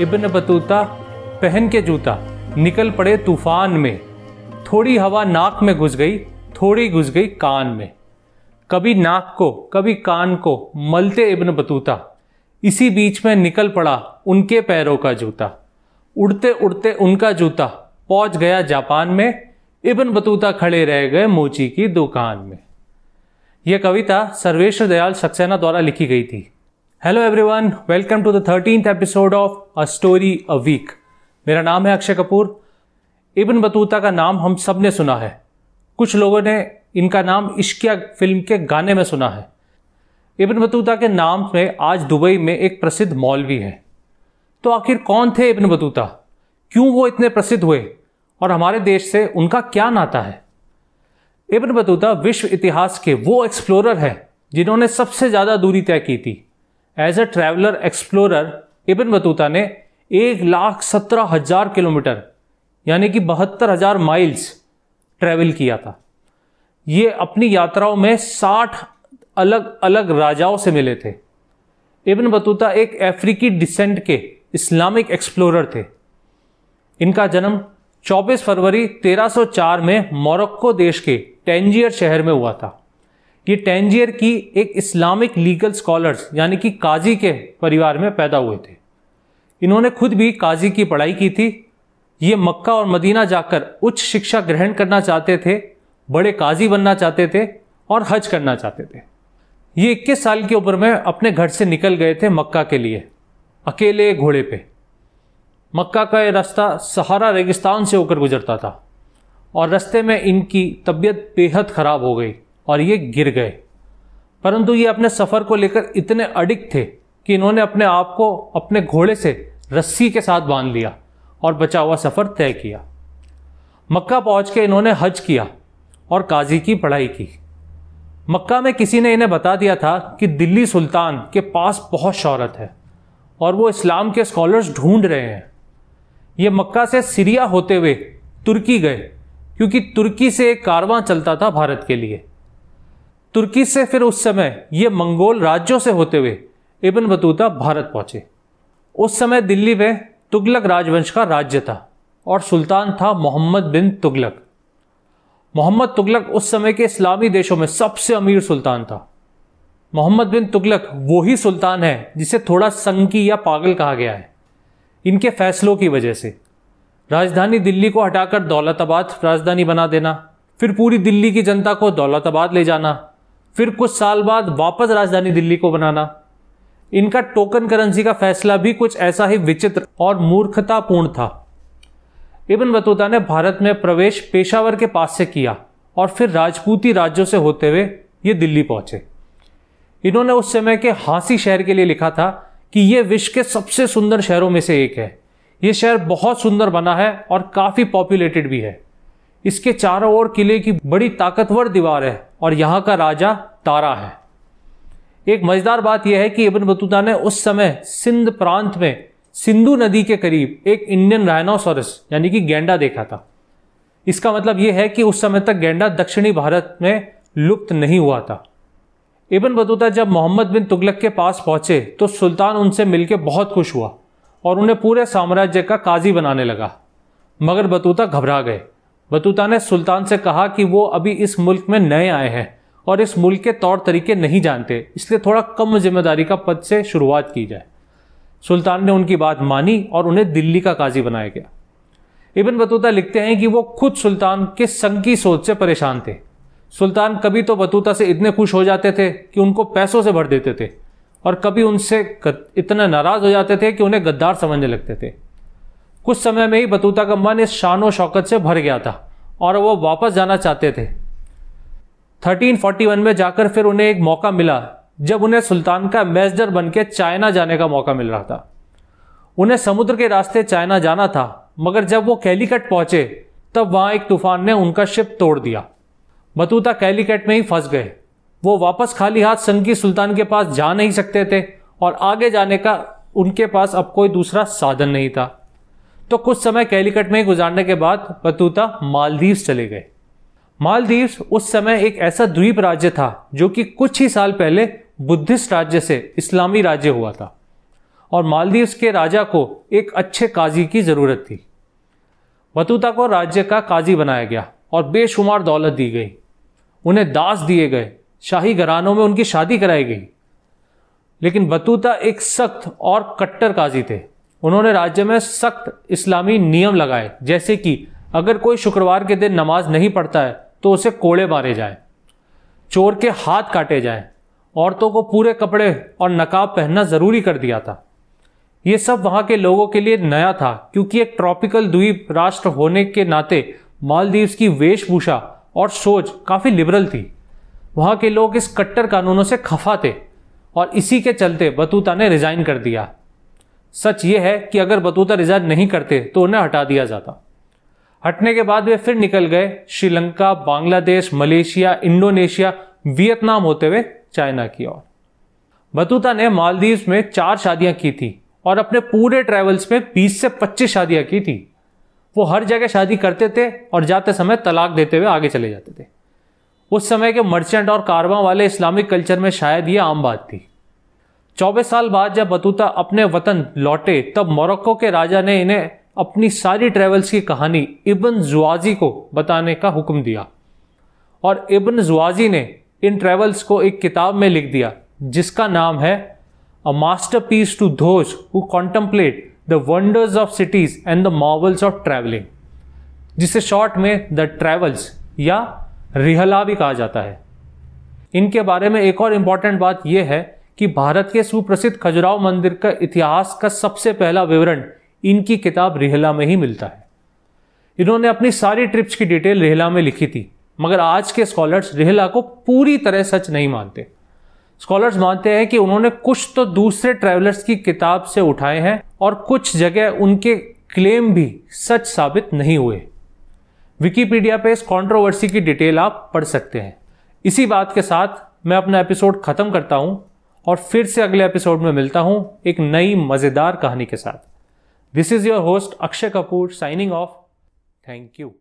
Ibn Battuta पहन के जूता। निकल पड़े तूफ़ान में। थोड़ी हवा नाक में घुस गई, थोड़ी घुस गई कान में। कभी नाक को, कभी कान को मलते इब्न बतूता। इसी बीच में निकल पड़ा उनके पैरों का जूता। उड़ते उड़ते उनका जूता पहुँच गया जापान में। इब्न बतूता खड़े रह गए मोची की दुकान में। यह कविता सर्वेश्वर दयाल सक्सेना द्वारा लिखी गई थी। Hello everyone welcome to the thirteenth episode of a story a week मेरा नाम है अक्षय कपूर। इब्न बतूता का नाम हम सबने सुना है। कुछ लोगों ने इनका नाम इश्किया फ़िल्म के गाने में सुना है। इब्न बतूता के नाम में आज दुबई में एक प्रसिद्ध मॉल भी है। तो आखिर कौन थे इब्न बतूता? क्यों वो इतने प्रसिद्ध हुए? और हमारे देश से उनका क्या नाता है? इब्न बतूता विश्व इतिहास के वो एक्सप्लोरर हैं जिन्होंने सबसे ज़्यादा दूरी तय की थी। As a traveller explorer Ibn Battuta ने एक लाख सत्रह हज़ार किलोमीटर, यानी कि बहत्तर हज़ार माइल्स ट्रैवल किया था। ये अपनी यात्राओं में साठ अलग अलग राजाओं से मिले थे। इब्न बतूता एक अफ्रीकी डिसेंट के इस्लामिक एक्सप्लोरर थे। इनका जन्म 24 फरवरी 1304 में मोरक्को देश के टेंजियर शहर में हुआ था। ये टेंजियर की एक इस्लामिक लीगल स्कॉलर्स यानी कि काजी के परिवार में पैदा हुए थे। इन्होंने खुद भी काजी की पढ़ाई की थी। ये मक्का और मदीना जाकर उच्च शिक्षा ग्रहण करना चाहते थे, बड़े काजी बनना चाहते थे और हज करना चाहते थे। ये 21 साल की उम्र में अपने घर से निकल गए थे मक्का के लिए, अकेले घोड़े पे। मक्का का ये रास्ता सहारा रेगिस्तान से होकर गुजरता था और रास्ते में इनकी तबीयत बेहद ख़राब हो गई। और ये गिर गए। परंतु ये अपने सफ़र को लेकर इतने अडिक थे कि इन्होंने अपने आप को अपने घोड़े से रस्सी के साथ बाँध लिया और बचा हुआ सफ़र तय किया। मक्का पहुँच के इन्होंने हज किया और काजी की पढ़ाई की। मक्का में किसी ने इन्हें बता दिया था कि दिल्ली सुल्तान के पास बहुत शहरत है और वो इस्लाम के स्कॉलर्स ढूंढ रहे हैं। ये मक्का से सीरिया होते हुए तुर्की गए, क्योंकि तुर्की से एक कारवां चलता था भारत के लिए। तुर्की से फिर उस समय ये मंगोल राज्यों से होते हुए इबन बतूता भारत पहुँचे। उस समय दिल्ली में तुगलक राजवंश का राज्य था और सुल्तान था मोहम्मद बिन तुगलक। मोहम्मद तुगलक उस समय के इस्लामी देशों में सबसे अमीर सुल्तान था। मोहम्मद बिन तुगलक वही सुल्तान है जिसे थोड़ा संकी या पागल कहा गया है। इनके फैसलों की वजह से राजधानी दिल्ली को हटाकर दौलताबाद राजधानी बना देना, फिर पूरी दिल्ली की जनता को दौलताबाद ले जाना फिर कुछ साल बाद वापस राजधानी दिल्ली को बनाना। इनका टोकन करेंसी का फैसला भी कुछ ऐसा ही विचित्र और मूर्खतापूर्ण था। इबन बतूता ने भारत में प्रवेश पेशावर के पास से किया और फिर राजपूती राज्यों से होते हुए ये दिल्ली पहुँचे। इन्होंने उस समय के हांसी शहर के लिए लिखा था कि यह विश्व के सबसे सुंदर शहरों में से एक है। ये शहर बहुत सुंदर बना है और काफ़ी पॉपुलेटेड भी है। इसके चारों ओर किले की बड़ी ताकतवर दीवार है और यहाँ का राजा तारा है। एक मज़ेदार बात यह है कि इबन बतूता ने उस समय सिंध प्रांत में सिंधु नदी के करीब एक इंडियन रायनोसोरस यानी कि गेंडा देखा था। इसका मतलब यह है कि उस समय तक गेंडा दक्षिणी भारत में लुप्त नहीं हुआ था। इबन बतूता जब मोहम्मद बिन तुगलक के पास पहुँचे तो सुल्तान उनसे मिलकर बहुत खुश हुआ और उन्हें पूरे साम्राज्य का काजी बनाने लगा। मगर बतूता घबरा गए। बतूता ने सुल्तान से कहा कि वो अभी इस मुल्क में नए आए हैं और इस मुल्क के तौर तरीके नहीं जानते, इसलिए थोड़ा कम ज़िम्मेदारी का पद से शुरुआत की जाए। सुल्तान ने उनकी बात मानी और उन्हें दिल्ली का काजी बनाया गया। इबन बतूता लिखते हैं कि वो खुद सुल्तान के संग की सोच से परेशान थे। सुल्तान कभी तो बतूता से इतने खुश हो जाते थे कि उनको पैसों से भर देते थे और कभी उनसे इतना नाराज़ हो जाते थे कि उन्हें गद्दार समझने लगते थे। कुछ समय में ही बतूता का मन इस शान शौकत से भर गया था और वो वापस जाना चाहते थे। 1341 में जाकर फिर उन्हें एक मौका मिला, जब उन्हें सुल्तान का एम्बेसडर बन के चाइना जाने का मौका मिल रहा था। उन्हें समुद्र के रास्ते चाइना जाना था, मगर जब वो कैलीकट पहुँचे, तब वहाँ एक तूफ़ान ने उनका शिप तोड़ दिया। बतूता कैलीकट में ही फंस गए। वो वापस खाली हाथ संगी सुल्तान के पास जा नहीं सकते थे और आगे जाने का उनके पास अब कोई दूसरा साधन नहीं था। तो कुछ समय कैलीकट में गुजारने के बाद बतूता मालदीव्स चले गए। मालदीव्स उस समय एक ऐसा द्वीप राज्य था जो कि कुछ ही साल पहले बुद्धिस्ट राज्य से इस्लामी राज्य हुआ था और मालदीव्स के राजा को एक अच्छे काजी की ज़रूरत थी। बतूता को राज्य का काजी बनाया गया और बेशुमार दौलत दी गई। उन्हें दास दिए गए, शाही घरानों में उनकी शादी कराई गई। लेकिन बतूता एक सख्त और कट्टर काजी थे। उन्होंने राज्य में सख्त इस्लामी नियम लगाए, जैसे कि अगर कोई शुक्रवार के दिन नमाज़ नहीं पढ़ता है तो उसे कोड़े मारे जाए, चोर के हाथ काटे जाएँ, औरतों को पूरे कपड़े और नकाब पहनना ज़रूरी कर दिया था। ये सब वहाँ के लोगों के लिए नया था, क्योंकि एक ट्रॉपिकल द्वीप राष्ट्र होने के नाते मालदीव्स की वेशभूषा और सोच काफ़ी लिबरल थी। वहाँ के लोग इस कट्टर कानूनों से खफा थे और इसी के चलते बतूता ने रिजाइन कर दिया। सच ये है कि अगर बतूता रिजाइन नहीं करते तो उन्हें हटा दिया जाता। हटने के बाद वे फिर निकल गए Sri Lanka, Bangladesh, Malaysia, Indonesia, Vietnam होते हुए चाइना की ओर। बतूता ने मालदीव में चार शादियाँ की थी और अपने पूरे ट्रेवल्स में 20 से 25 शादियाँ की थी। वो हर जगह शादी करते थे और जाते समय तलाक देते हुए आगे चले जाते थे। उस समय के मर्चेंट और कारवा वाले इस्लामिक कल्चर में शायद ये आम बात थी। चौबीस साल बाद जब बतूता अपने वतन लौटे, तब मोरक्को के राजा ने इन्हें अपनी सारी ट्रेवल्स की कहानी इब्न जुआजी को बताने का हुक्म दिया। और इब्न जुआजी ने इन ट्रेवल्स को एक किताब में लिख दिया, जिसका नाम है a masterpiece to those who contemplate the wonders of cities and the marvels of travelling जिसे शॉर्ट में द ट्रेवल्स या रिहला भी कहा जाता है। इनके बारे में एक और इंपॉर्टेंट बात यह है कि भारत के सुप्रसिद्ध खजुराव मंदिर का इतिहास का सबसे पहला विवरण इनकी किताब रेहला में ही मिलता है। इन्होंने अपनी सारी ट्रिप्स की डिटेल रेहला में लिखी थी, मगर आज के स्कॉलर्स रेहला को पूरी तरह सच नहीं मानते। स्कॉलर्स मानते हैं कि उन्होंने कुछ तो दूसरे ट्रैवलर्स की किताब से उठाए हैं और कुछ जगह उनके क्लेम भी सच साबित नहीं हुए। विकीपीडिया पे इस कंट्रोवर्सी की डिटेल आप पढ़ सकते हैं। इसी बात के साथ मैं अपना एपिसोड खत्म करता हूँ। और फिर से अगले एपिसोड में मिलता हूँ एक नई मज़ेदार कहानी के साथ। This is your host Akshay Kapoor signing off thank you